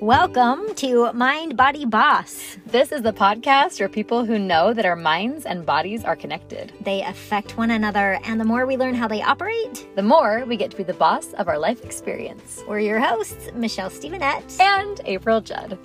Welcome to Mind Body Boss. This is the podcast for people who know that our minds and bodies are connected. They affect one another, and the more we learn how they operate, The more we get to be the boss of our life experience. we're your hosts, Michelle Stevenette. And April Judd.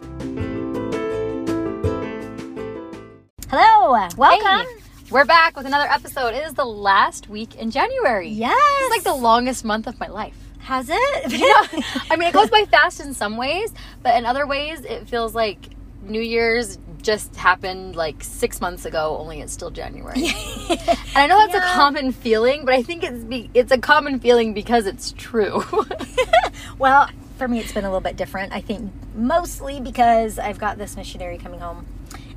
Hello, welcome. Hey, we're back with another episode. It is the last week in January. Yes. It's like the longest month of my life. Has it? You know, I mean, it goes by fast in some ways, but in other ways, it feels like New Year's just happened like six months ago, only it's still January. and I know that's Yeah. a common feeling, but I think it's be- it's a common feeling because it's true. well, for me, it's been a little bit different. I think mostly because I've got this missionary coming home,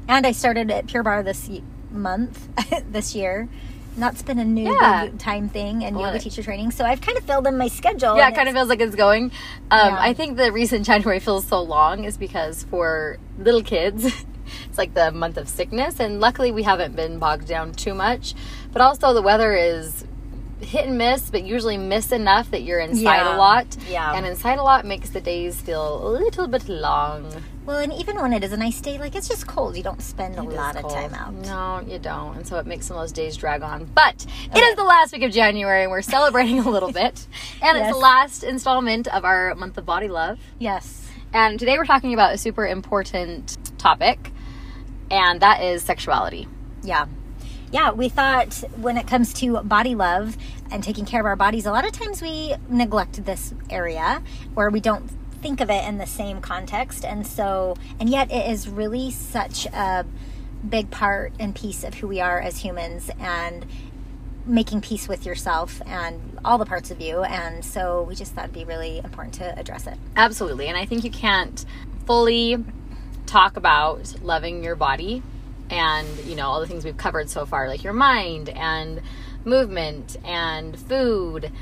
and I started at Pure Barre this month, this year. That's been a new Yeah. big time thing and yoga teacher training. So I've kind of filled in my schedule. yeah, it kind of feels like it's going. Um, Yeah. I think the reason January feels so long is because for little kids, it's like the month of sickness, and luckily we haven't been bogged down too much. But also the weather is hit and miss, but usually miss enough that you're inside Yeah. a lot. Yeah. and inside a lot makes the days feel a little bit long. Well, and even when it is a nice day, like it's just cold. You don't spend a It is lot of time out. No, you don't. And so it makes some of those days drag on. But it is the last week of January and we're celebrating a little bit. And it's the last installment of our month of body love. Yes. And today we're talking about a super important topic, and that is sexuality. Yeah. Yeah, we thought when it comes to body love and taking care of our bodies, a lot of times we neglect this area or we don't think of it in the same context. And so, and yet it is really such a big part and piece of who we are as humans and making peace with yourself and all the parts of you. And so we just thought it'd be really important to address it. Absolutely. And I think you can't fully talk about loving your body and, you know, all the things we've covered so far, like your mind and movement and food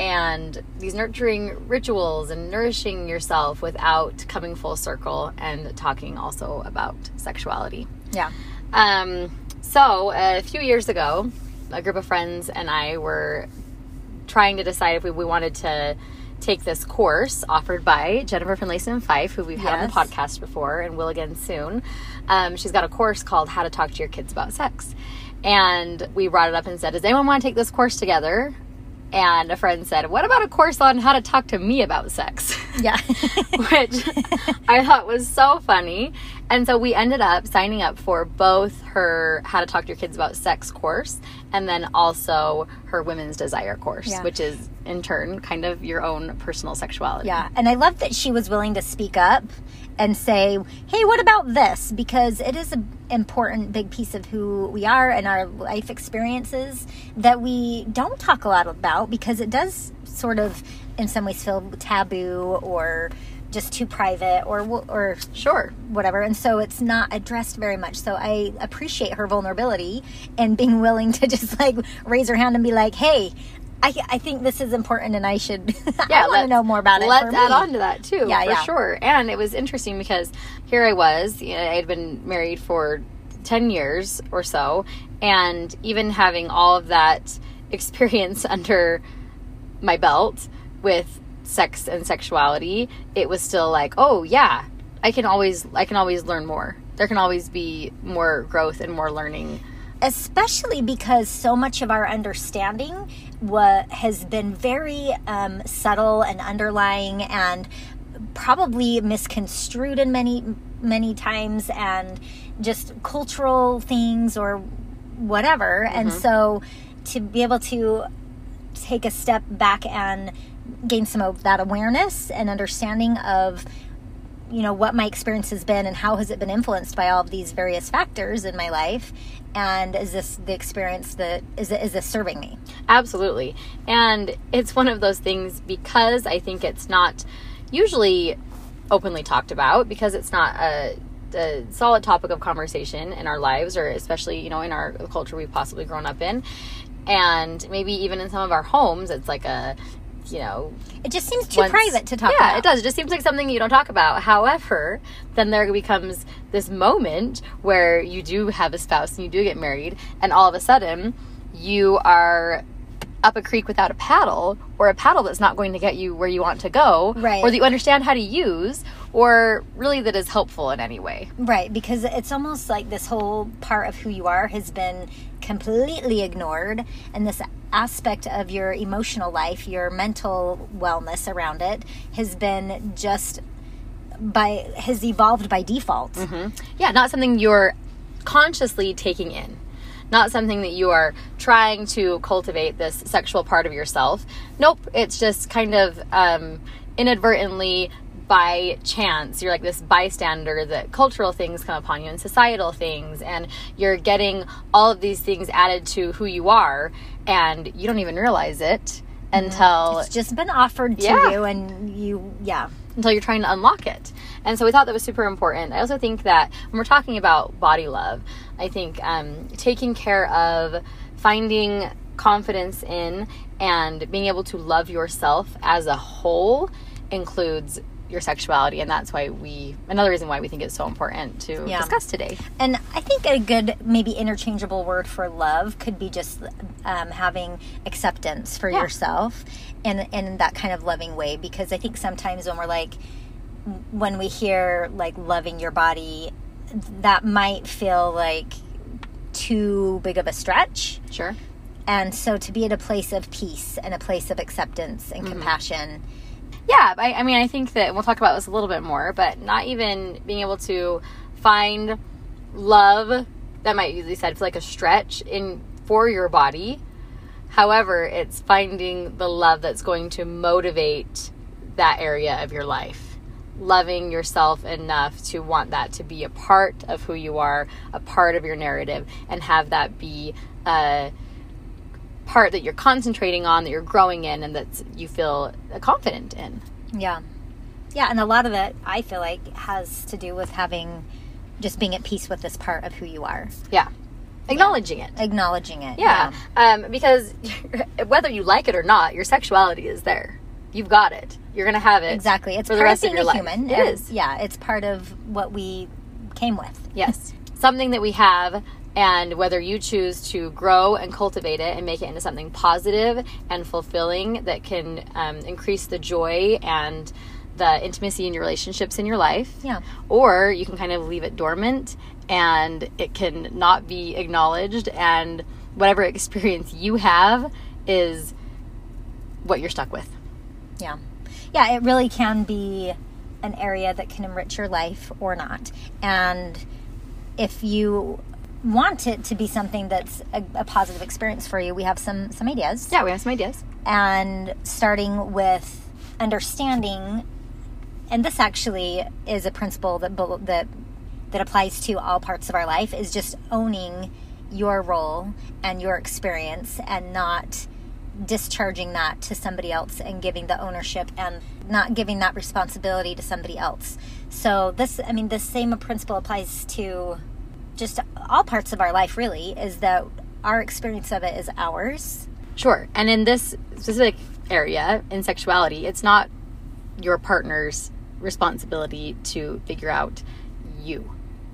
and these nurturing rituals and nourishing yourself without coming full circle and talking also about sexuality. Yeah. Um, so a few years ago, a group of friends and I were trying to decide if we, we wanted to take this course offered by Jennifer Finlayson Fife, who we've had on the podcast before and will again soon. Um, she's got a course called How to Talk to Your Kids About Sex. And we brought it up and said, Does anyone want to take this course together? And a friend said, What about a course on how to talk to me about sex? Yeah. which I thought was so funny. And so we ended up signing up for both her How to Talk to Your Kids About Sex course and then also her Women's Desire course, Yeah. which is in turn kind of your own personal sexuality. Yeah, and I love that she was willing to speak up and say, "Hey, what about this?" Because it is an important big piece of who we are and our life experiences that we don't talk a lot about because it does sort of, in some ways, feel taboo or just too private or or Sure. whatever and so it's not addressed very much so i appreciate her vulnerability and being willing to just like raise her hand and be like hey i, I think this is important and i should yeah, i want to know more about it Let's add on to that too, Yeah, for yeah. sure. And it was interesting because here I was, you know, I had been married for 10 years or so, and even having all of that experience under my belt with sex and sexuality, it was still like, oh yeah, I can always I can always learn more. There can always be more growth and more learning. Especially because so much of our understanding what has been very um, subtle and underlying and probably misconstrued in many many times and just cultural things or whatever. And so to be able to take a step back and gain some of that awareness and understanding of you know what my experience has been and how has it been influenced by all of these various factors in my life and is this the experience that is is this serving me Absolutely. And it's one of those things because I think it's not usually openly talked about because it's not a, a solid topic of conversation in our lives or especially, you know, in our culture we've possibly grown up in. And maybe even in some of our homes, it's like a, you know, it just seems too once- private to talk yeah, about it does. It just seems like something you don't talk about. However, then there becomes this moment where you do have a spouse and you do get married, and all of a sudden you are up a creek without a paddle or a paddle that's not going to get you where you want to go Right. or that you understand how to use or really that is helpful in any way Right, because it's almost like this whole part of who you are has been completely ignored, and this aspect of your emotional life, your mental wellness around it, has been just by has evolved by default. yeah not something you're consciously taking in. Not something that you are trying to cultivate this sexual part of yourself. Nope it's just kind of um, inadvertently by chance you're like this bystander that cultural things come upon you and societal things and you're getting all of these things added to who you are and you don't even realize it until It's just been offered to Yeah. you, and you, yeah, until you're trying to unlock it. And so we thought that was super important. I also think that when we're talking about body love, I think um, taking care of finding confidence in and being able to love yourself as a whole includes your sexuality and that's why we another reason why we think it's so important to Yeah. discuss today And I think a good, maybe interchangeable word for love could be just um, having acceptance for Yeah. yourself and in that kind of loving way. Because I think sometimes when we're like, when we hear like loving your body, that might feel like too big of a stretch. sure And so to be at a place of peace and a place of acceptance Mm-hmm. and compassion. Yeah I, I mean i think that we'll talk about this a little bit more but not even being able to find love that might usually said feel like a stretch in for your body. However it's finding the love that's going to motivate that area of your life. Loving yourself enough to want that to be a part of who you are a part of your narrative and have that be a part that you're concentrating on that you're growing in and that you feel confident in Yeah. Yeah. And a lot of it, I feel like, has to do with having just being at peace with this part of who you are, yeah acknowledging it acknowledging it. yeah, Um, because whether you like it or not your sexuality is there you've got it you're gonna have it Exactly. It's for the part rest of of being your a life. human. It is. Yeah. It's part of what we came with. Yes. Something that we have, and whether you choose to grow and cultivate it and make it into something positive and fulfilling that can um, increase the joy and the intimacy in your relationships in your life. Yeah. Or you can kind of leave it dormant and it can not be acknowledged, and whatever experience you have is what you're stuck with. Yeah. Yeah. It really can be an area that can enrich your life or not. And if you want it to be something that's a, a positive experience for you, we have some some ideas. Yeah, we have some ideas. and starting with understanding and this actually is a principle that that that applies to all parts of our life is just owning your role and your experience and not discharging that to somebody else and giving the ownership and not giving that responsibility to somebody else. So this I mean this same principle applies to just all parts of our life really is that our experience of it is ours. Sure. And in this specific area in sexuality, it's not your partner's responsibility to figure out you.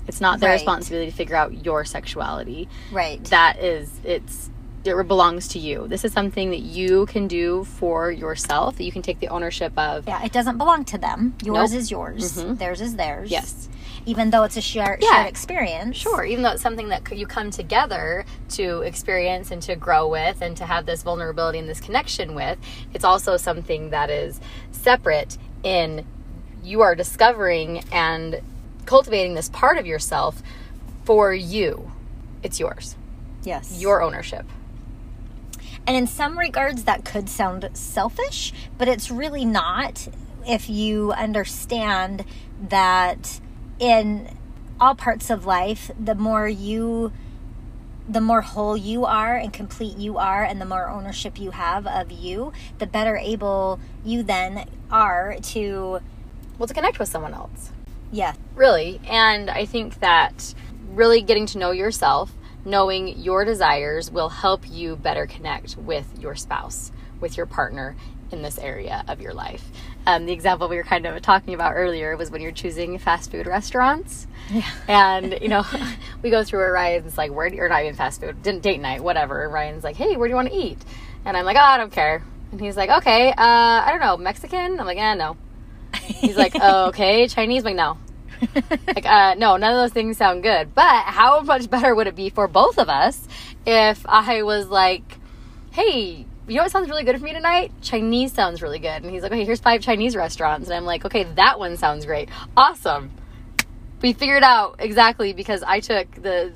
It's not their Right. responsibility to figure out your sexuality. Right. That is it's it belongs to you. This is something that you can do for yourself, that you can take the ownership of. Yeah, it doesn't belong to them. Yours Nope. is yours. Mhm. Theirs is theirs. Yes. Even though it's a shared, Yeah. shared experience. Sure, even though it's something that you come together to experience and to grow with and to have this vulnerability and this connection with, it's also something that is separate in you are discovering and cultivating this part of yourself for you. It's yours, Yes. your ownership. And in some regards, that could sound selfish, but it's really not if you understand that in all parts of life, the more you the more whole you are and complete you are and the more ownership you have of you the better able you then are to Well, to connect with someone else. yeah. Really. And i think that really getting to know yourself knowing your desires will help you better connect with your spouse with your partner in this area of your life um, the example we were kind of talking about earlier was when you're choosing fast food restaurants Yeah. and you know we go through where ryan's like where do you, or not even fast food didn't date night whatever ryan's like hey where do you want to eat And I'm like, oh, I don't care. And he's like, okay, uh, I don't know, Mexican? I'm like, eh, no. He's like, oh, okay, Chinese? I'm like, no. like, uh, no, none of those things sound good. But how much better would it be for both of us if I was like, hey, you know what sounds really good for me tonight? Chinese sounds really good. And he's like, okay, here's five Chinese restaurants. And I'm like, okay, that one sounds great. Awesome. We figured out exactly because I took the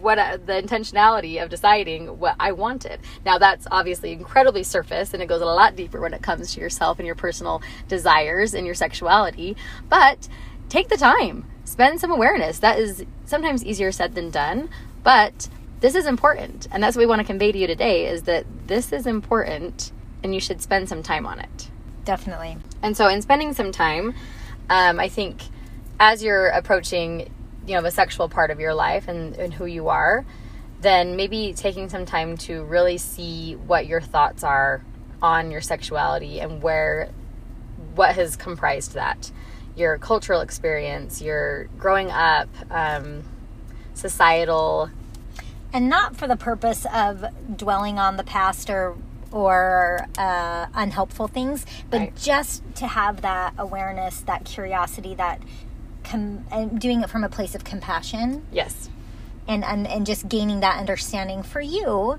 what uh, the intentionality of deciding what I wanted. Now that's obviously incredibly surface and it goes a lot deeper when it comes to yourself and your personal desires and your sexuality, but take the time. Spend some awareness. That is sometimes easier said than done, but this is important. And that's what we want to convey to you today is that this is important and you should spend some time on it. Definitely. And so in spending some time, um, I think as you're approaching you know the sexual part of your life and, and who you are then maybe taking some time to really see what your thoughts are on your sexuality and where what has comprised that your cultural experience your growing up um, societal and not for the purpose of dwelling on the past or or uh, unhelpful things, but Right. just to have that awareness, that curiosity, that com- and doing it from a place of compassion yes and, and and just gaining that understanding for you,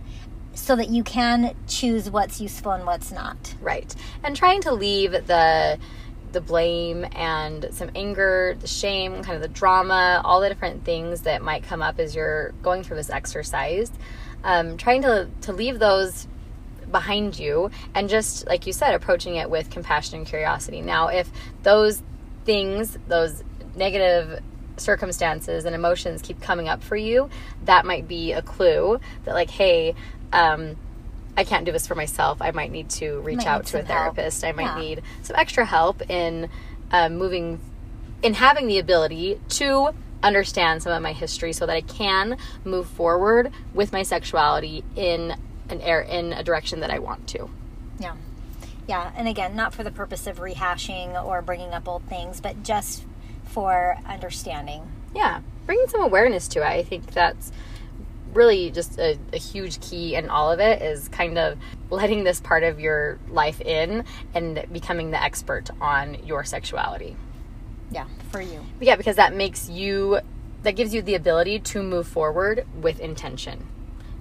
so that you can choose what's useful and what's not. right and trying to leave the the blame and some anger the shame kind of the drama all the different things that might come up as you're going through this exercise. Um, trying to to leave those behind you and just like you said approaching it with compassion and curiosity. Now if those things those negative circumstances and emotions keep coming up for you that might be a clue that like hey um, i can't do this for myself i might need to reach Might out to a some help. therapist i might Yeah. need some extra help in um, moving in having the ability to understand some of my history so that I can move forward with my sexuality in an air in a direction that I want to. Yeah. Yeah. And again, not for the purpose of rehashing or bringing up old things, but just for understanding. Yeah, bringing some awareness to it. I think that's really just a, a huge key in all of it is kind of letting this part of your life in and becoming the expert on your sexuality. Yeah. For you. Yeah, because that makes you, that gives you the ability to move forward with intention,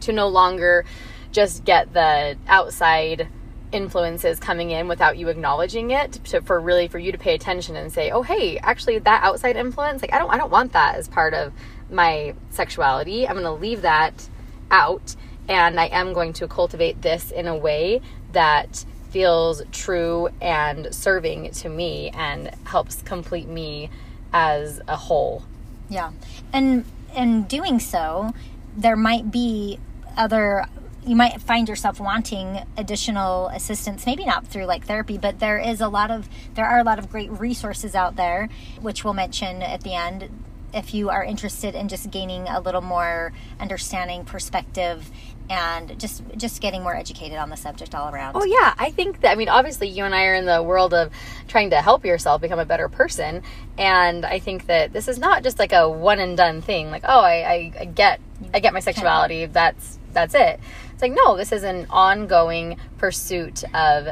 to no longer just get the outside influences coming in without you acknowledging it to, for really for you to pay attention and say oh hey actually that outside influence like i don't i don't want that as part of my sexuality i'm going to leave that out and i am going to cultivate this in a way that feels true and serving to me and helps complete me as a whole Yeah. And in doing so, there might be other you might find yourself wanting additional assistance maybe not through like therapy but there is a lot of there are a lot of great resources out there which we'll mention at the end if you are interested in just gaining a little more understanding perspective and just just getting more educated on the subject all around Oh yeah, I think that I mean obviously you and I are in the world of trying to help yourself become a better person and I think that this is not just like a one and done thing like oh I, I, I get I get my sexuality that's that's it. It's like no, this is an ongoing pursuit of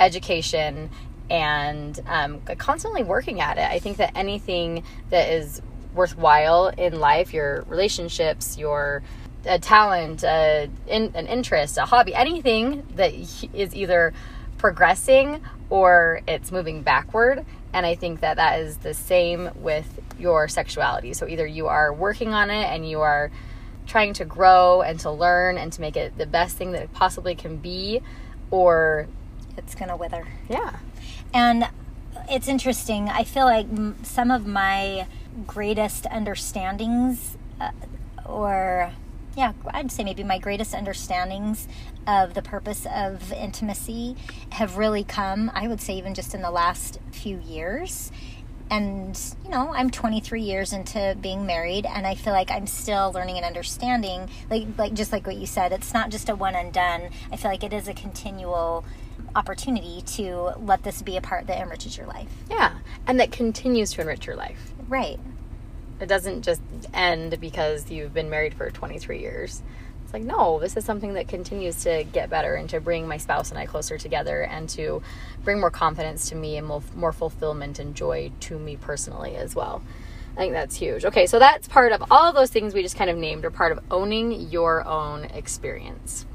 education and um, constantly working at it. I think that anything that is worthwhile in life, your relationships, your a talent, a, in, an interest, a hobby, anything that is either progressing or it's moving backward. And I think that that is the same with your sexuality. So either you are working on it and you are trying to grow and to learn and to make it the best thing that it possibly can be, or it's gonna wither yeah, And it's interesting. I feel like some of my greatest understandings, uh, or yeah, I'd say maybe my greatest understandings of the purpose of intimacy have really come, I would say, even just in the last few years. And, you know, I'm 23 years into being married, and I feel like I'm still learning and understanding. Like, like just like what you said, it's not just a one and done. I feel like it is a continual opportunity to let this be a part that enriches your life. yeah, and that continues to enrich your life. Right. It doesn't just end because you've been married for 23 years. It's like, no, this is something that continues to get better and to bring my spouse and I closer together and to bring more confidence to me and more, more fulfillment and joy to me personally as well. I think that's huge. Okay, so that's part of all of those things we just kind of named are part of owning your own experience.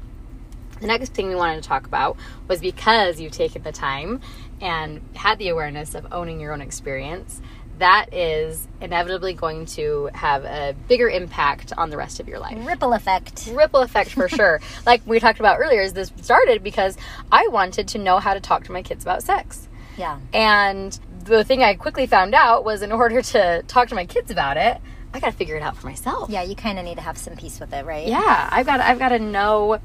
The next thing we wanted to talk about was because you've taken the time and had the awareness of owning your own experience, that is inevitably going to have a bigger impact on the rest of your life. Ripple effect. Ripple effect for sure. like we talked about earlier, is this started because I wanted to know how to talk to my kids about sex. Yeah. And the thing I quickly found out was in order to talk to my kids about it, I got to figure it out for myself. Yeah, you kind of need to have some peace with it, right? Yeah, I've got I've got to know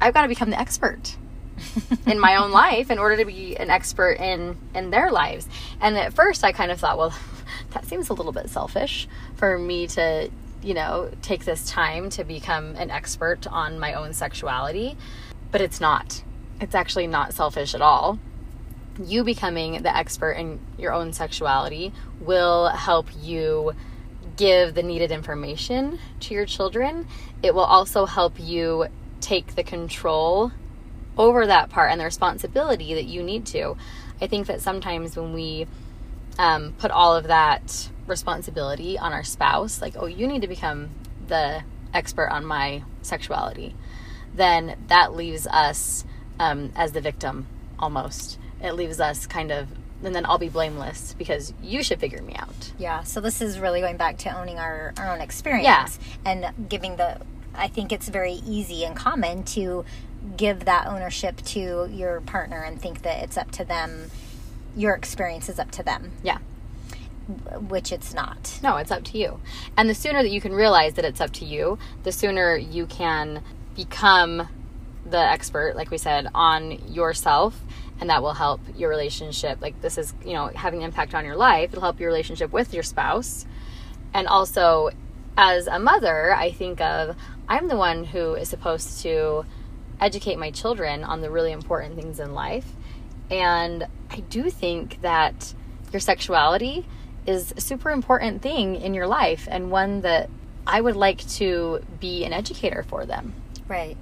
I've got to become the expert in my own life in order to be an expert in in their lives. And at first I kind of thought, well, that seems a little bit selfish for me to, you know, take this time to become an expert on my own sexuality, but it's not. It's actually not selfish at all. You becoming the expert in your own sexuality will help you give the needed information to your children. It will also help you take the control over that part and the responsibility that you need to. I think that sometimes when we um, put all of that responsibility on our spouse, like, oh, you need to become the expert on my sexuality, then that leaves us um, as the victim almost. It leaves us kind of, and then I'll be blameless because you should figure me out. Yeah. So this is really going back to owning our, our own experience Yeah. and giving the. I think it's very easy and common to give that ownership to your partner and think that it's up to them. Your experience is up to them, Yeah. which it's not. No, it's up to you. And the sooner that you can realize that it's up to you, the sooner you can become the expert, like we said, on yourself. And that will help your relationship. Like, this is, you know, having an impact on your life. It'll help your relationship with your spouse. And also, as a mother, I think of I'm the one who is supposed to educate my children on the really important things in life. And I do think that your sexuality is a super important thing in your life and one that I would like to be an educator for them. Right.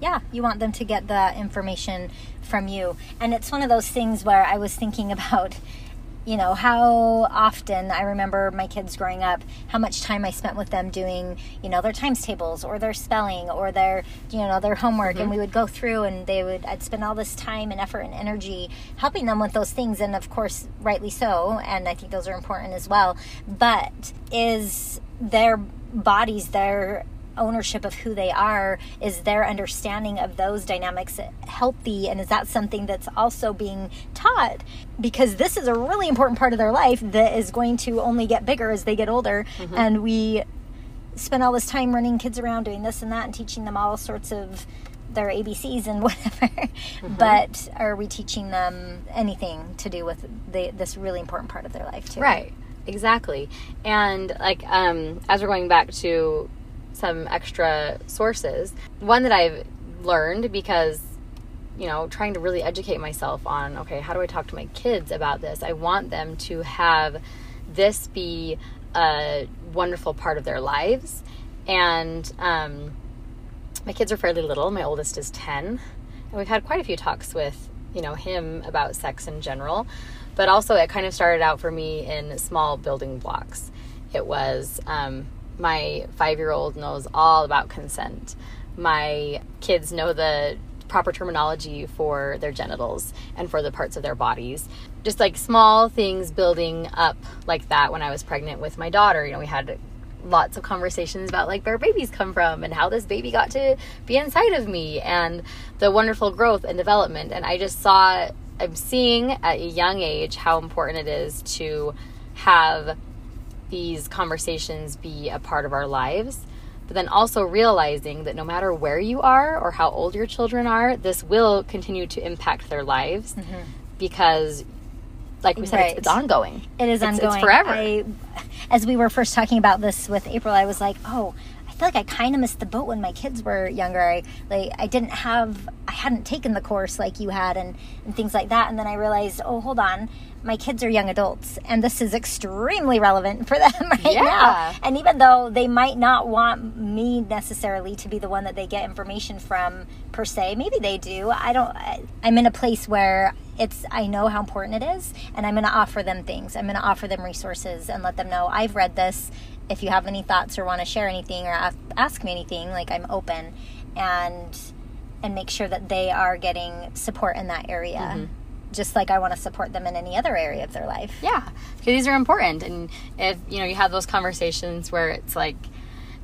Yeah, you want them to get the information from you. And it's one of those things where I was thinking about, you know, how often I remember my kids growing up, how much time I spent with them doing, you know, their times tables or their spelling or their, you know, their homework. And mm-hmm. we would go through and they would, I'd spend all this time and effort and energy helping them with those things. And of course, rightly so. And I think those are important as well. But is their bodies, their ownership of who they are is their understanding of those dynamics healthy and is that something that's also being taught because this is a really important part of their life that is going to only get bigger as they get older and we spend all this time running kids around doing this and that and teaching them all sorts of their ABCs and whatever. But are we teaching them anything to do with the, this really important part of their life too? Right. Exactly. And like um as we're going back to some extra sources, one that I've learned because you know, trying to really educate myself on okay, how do I talk to my kids about this? I want them to have this be a wonderful part of their lives. And um, my kids are fairly little. My oldest is 10. And we've had quite a few talks with, you know, him about sex in general. But also, it kind of started out for me in small building blocks. It was um, my five year old knows all about consent. My kids know the proper terminology for their genitals and for the parts of their bodies. Just like small things building up like that when I was pregnant with my daughter. You know, we had lots of conversations about like where babies come from and how this baby got to be inside of me and the wonderful growth and development. And I just saw, I'm seeing at a young age how important it is to have these conversations be a part of our lives. But then also realizing that no matter where you are or how old your children are, this will continue to impact their lives mm-hmm. because, like we said, Right. it's, it's ongoing. It is It's- ongoing. It's forever. I, as we were first talking about this with April, I was like, oh, feel like I kind of missed the boat when my kids were younger. I like I didn't have I hadn't taken the course like you had and and things like that. And then I realized, oh, hold on, my kids are young adults, and this is extremely relevant for them right Yeah. now. And even though they might not want me necessarily to be the one that they get information from per se, maybe they do. I don't. I, I'm in a place where it's I know how important it is, and I'm going to offer them things. I'm going to offer them resources and let them know I've read this. If you have any thoughts or want to share anything or ask, ask me anything, like I'm open, and and make sure that they are getting support in that area. Just like I want to support them in any other area of their life. Yeah, because these are important, and if you know you have those conversations where it's like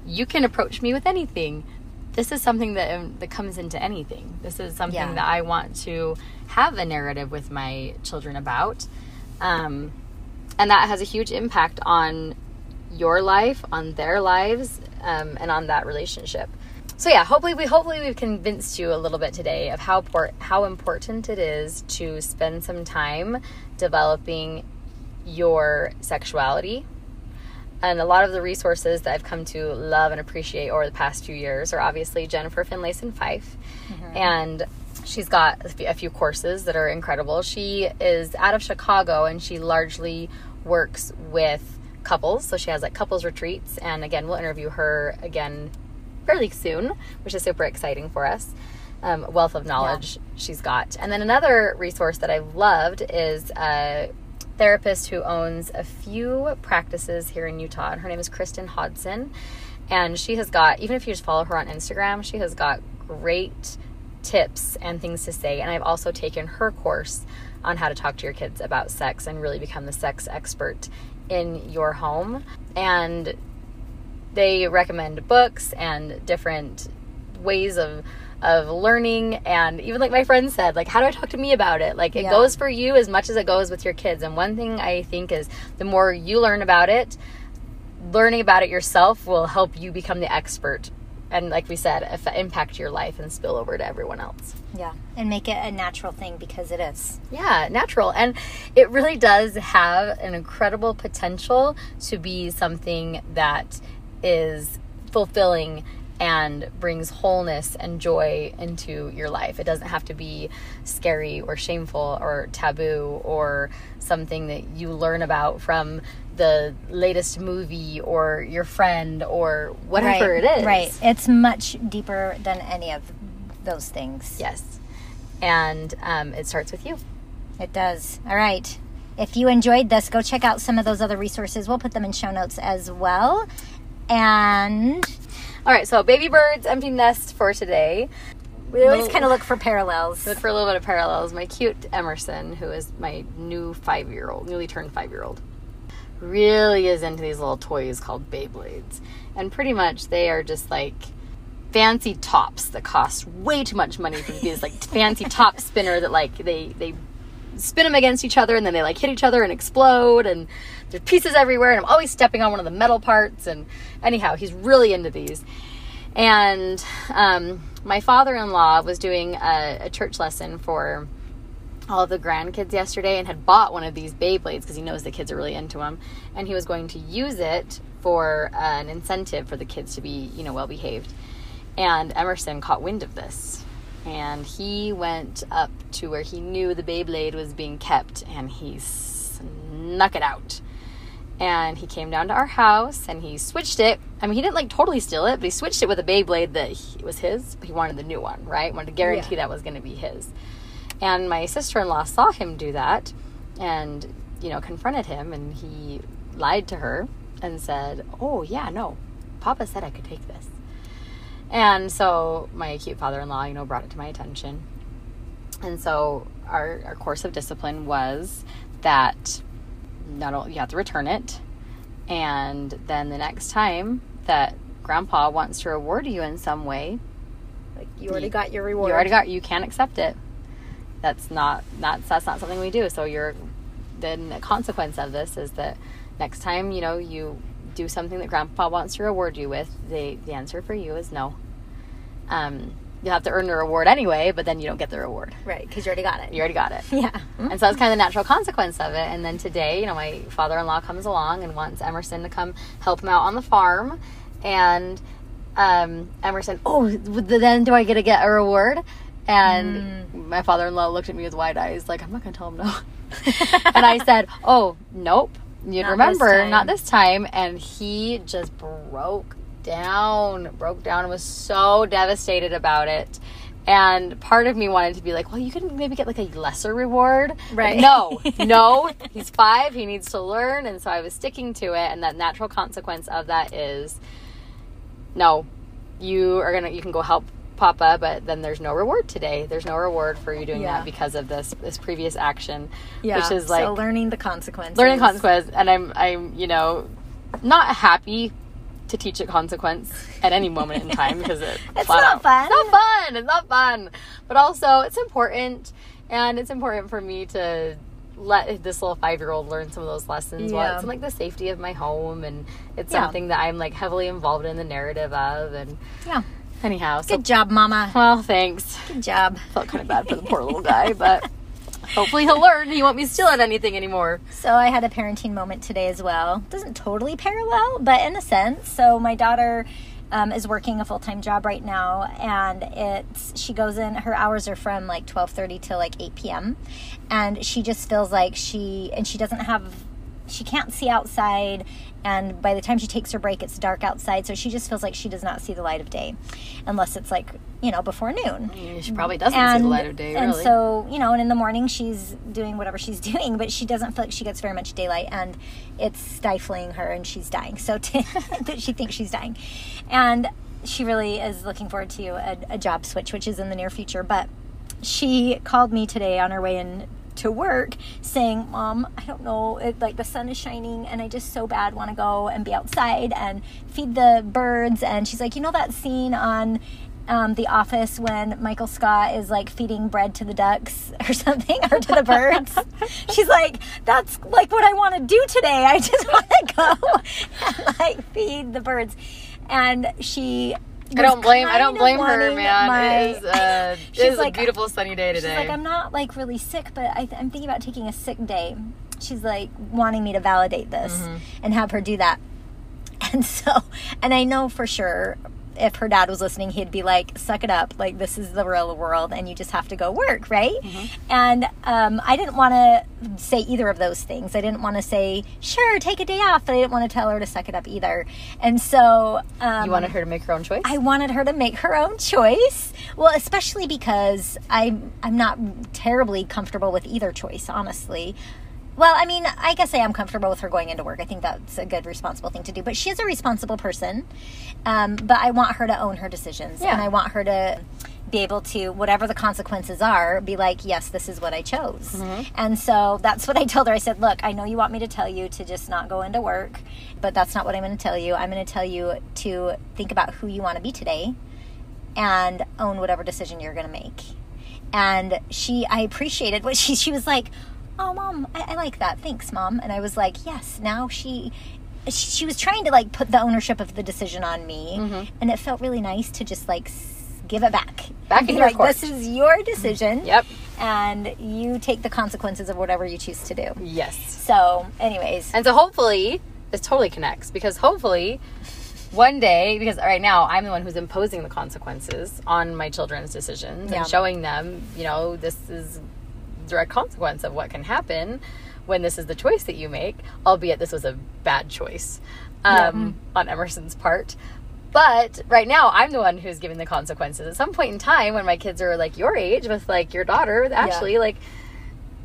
you can approach me with anything. This is something that um, that comes into anything. This is something Yeah. that I want to have a narrative with my children about, um, and that has a huge impact on your life, on their lives, um, and on that relationship. So yeah, hopefully we hopefully we've convinced you a little bit today of how port, how important it is to spend some time developing your sexuality. And a lot of the resources that I've come to love and appreciate over the past few years are obviously Jennifer Finlayson Fife. And she's got a few courses that are incredible. She is out of Chicago and she largely works with couples. So she has like couples retreats. And again, we'll interview her again fairly soon, which is super exciting for us. Um, wealth of knowledge she's got. And then another resource that I've loved is a therapist who owns a few practices here in Utah, and her name is Kristin Hodson. And she has got, even if you just follow her on Instagram, she has got great tips and things to say. And I've also taken her course on how to talk to your kids about sex and really become the sex expert in your home. And they recommend books and different ways of of learning and even like my friend said like how do i talk to me about it like it Yeah. goes for you as much as it goes with your kids and one thing i think is the more you learn about it learning about it yourself will help you become the expert and like we said if, impact your life and spill over to everyone else Yeah. And make it a natural thing because it is. yeah, natural. And it really does have an incredible potential to be something that is fulfilling and brings wholeness and joy into your life. It doesn't have to be scary or shameful or taboo or something that you learn about from the latest movie or your friend or whatever right. it is. Right. It's much deeper than any of those things. Yes. And um, it starts with you. It does. All right. If you enjoyed this, go check out some of those other resources. We'll put them in show notes as well. And All right, so baby birds, empty nest for today. we always kind of look for parallels. Look for a little bit of parallels. My cute Emerson, who is my new five year old, newly turned five year old, really is into these little toys called Beyblades. And pretty much they are just like fancy tops that cost way too much money for these like fancy top spinner that like they they spin them against each other and then they like hit each other and explode and there's pieces everywhere and I'm always stepping on one of the metal parts and anyhow he's really into these and um, my father-in-law was doing a, a church lesson for all of the grandkids yesterday and had bought one of these Beyblades because he knows the kids are really into them, and he was going to use it for uh, an incentive for the kids to be, you know, well behaved. And Emerson caught wind of this, and he went up to where he knew the Beyblade was being kept, and he snuck it out. And he came down to our house and he switched it. I mean, he didn't like totally steal it, but he switched it with a Beyblade that he, was his. But he wanted the new one, right? Wanted to guarantee Yeah. that was going to be his. And my sister in law saw him do that and, you know, confronted him. And he lied to her and said, Oh, yeah, no, Papa said I could take this. And so my cute father in law, you know, brought it to my attention. And so our, our course of discipline was that not only you have to return it, and then the next time that grandpa wants to reward you in some way, like you already You- got your reward. you already got you can't accept it that's not that's that's not something we do so you're then the consequence of this is that next time you know you do something that grandpa wants to reward you with the the answer for you is no um you'll have to earn the reward anyway but then you don't get the reward right because you already got it. you already got it Yeah. and so that's kind of the natural consequence of it. And then today, you know, my father in law comes along and wants Emerson to come help him out on the farm. And um, Emerson, oh, then do I get to get a reward? And mm. my father-in-law looked at me with wide eyes, like, I'm not going to tell him no. and I said, oh, nope. You'd Not remember, this not this time. And he just broke down, broke down, and was so devastated about it. And part of me wanted to be like, well, you could maybe get like a lesser reward. Right. No, no. He's five. He needs to learn. And so I was sticking to it. And that natural consequence of that is no, you are going to, you can go help Papa, but then there's no reward today. There's no reward for you doing Yeah. that because of this, this previous action. Yeah. Which is like, so learning the consequences. learning consequence and i'm i'm you know not happy to teach a consequence at any moment in time because it It's not out- fun. it's not fun it's not fun but also it's important and it's important for me to let this little five-year-old learn some of those lessons while Yeah. it's in like the safety of my home and it's Yeah. something that i'm like heavily involved in the narrative of and Yeah. Anyhow so Good job, Mama. well thanks Good job. felt kind of bad for the poor little guy but hopefully he'll learn he won't be stealing anything anymore So I had a parenting moment today as well. Doesn't totally parallel, but in a sense. So my daughter um, is working a full time job right now, and it's she goes in. Her hours are from like twelve thirty to like eight p.m. And she just feels like she and she doesn't have she can't see outside. And by the time she takes her break, it's dark outside. So she just feels like she does not see the light of day, unless it's like you know before noon she probably doesn't see the light of day and really so you know and in the morning she's doing whatever she's doing but she doesn't feel like she gets very much daylight and it's stifling her and she's dying so that she thinks she's dying and she really is looking forward to a, a job switch which is in the near future but she called me today on her way in to work saying mom i don't know it, like the sun is shining and i just so bad want to go and be outside and feed the birds. And she's like you know that scene on um, the office when michael scott is like feeding bread to the ducks or something or to the birds? She's like that's like what i want to do today. I just want to go and like feed the birds. And she I don't blame. I don't blame her, man. my- it is, uh, it is like- a beautiful sunny day today. She's like, I'm not like really sick, but I, I'm thinking about taking a sick day. She's like wanting me to validate this Mm-hmm. and have her do that. And so, and I know for sure if her dad was listening, he'd be like, suck it up. Like, this is the real world and you just have to go work, right? Mm-hmm. And um, I didn't want to say either of those things. I didn't want to say, sure, take a day off, but I didn't want to tell her to suck it up either. And so, um, you wanted her to make her own choice. I wanted her to make her own choice. Well, especially because I'm I'm not terribly comfortable with either choice, honestly. Well, I mean, I guess I am comfortable with her going into work. I think that's a good, responsible thing to do. But she is a responsible person. Um, but I want her to own her decisions, Yeah. and I want her to be able to, whatever the consequences are, be like, yes, this is what I chose. Mm-hmm. And so that's what I told her. I said, look, I know you want me to tell you to just not go into work, but that's not what I'm going to tell you. I'm going to tell you to think about who you want to be today and own whatever decision you're going to make. And she, I appreciated what she, she was like, oh, mom, I, I like that. Thanks, mom. And I was like, yes, now she, she, was trying to like put the ownership of the decision on me. Mm-hmm. And it felt really nice to just like give it back. Back in your like, court. This is your decision. Yep. And you take the consequences of whatever you choose to do. Yes. So, anyways, And so hopefully this totally connects because hopefully one day because right now I'm the one who's imposing the consequences on my children's decisions Yeah. and showing them, you know, this is direct consequence of what can happen when this is the choice that you make, albeit this was a bad choice um, on Emerson's part. But right now, I'm the one who's giving the consequences. At some point in time, when my kids are like your age, with like your daughter, with Ashley, like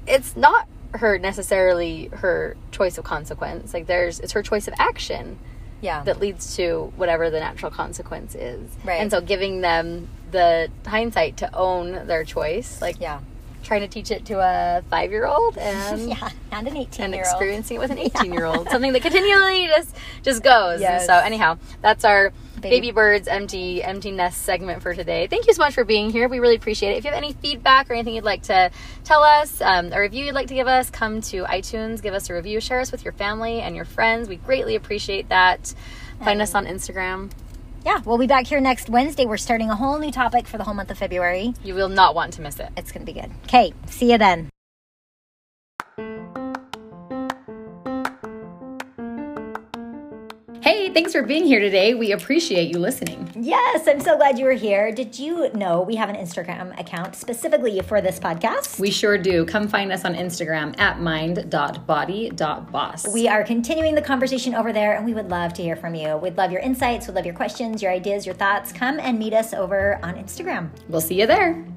it's not her necessarily her choice of consequence. Like there's it's her choice of action yeah. that leads to whatever the natural consequence is. Right. And so giving them the hindsight to own their choice, like yeah. Trying to teach it to a five year old and Yeah. And an 18 and year old. and experiencing it with an 18 year old something that continually just just goes. And Yes. so anyhow that's our Baby- baby, birds empty empty nest segment for today. Thank you so much for being here. We really appreciate it. If you have any feedback or anything you'd like to tell us um, a review you'd like to give us come to itunes give us a review share us with your family and your friends. We greatly appreciate that. Find us on instagram Yeah. We'll be back here next Wednesday. We're starting a whole new topic for the whole month of February. you will not want to miss it It's going to be good. Okay. See you then. Hey, thanks for being here today. We appreciate you listening. Yes, I'm so glad you were here. Did you know we have an Instagram account specifically for this podcast? We sure do. Come find us on Instagram at mind.body.boss. We are continuing the conversation over there and we would love to hear from you. We'd love your insights, we'd love your questions, your ideas, your thoughts. Come and meet us over on Instagram. We'll see you there.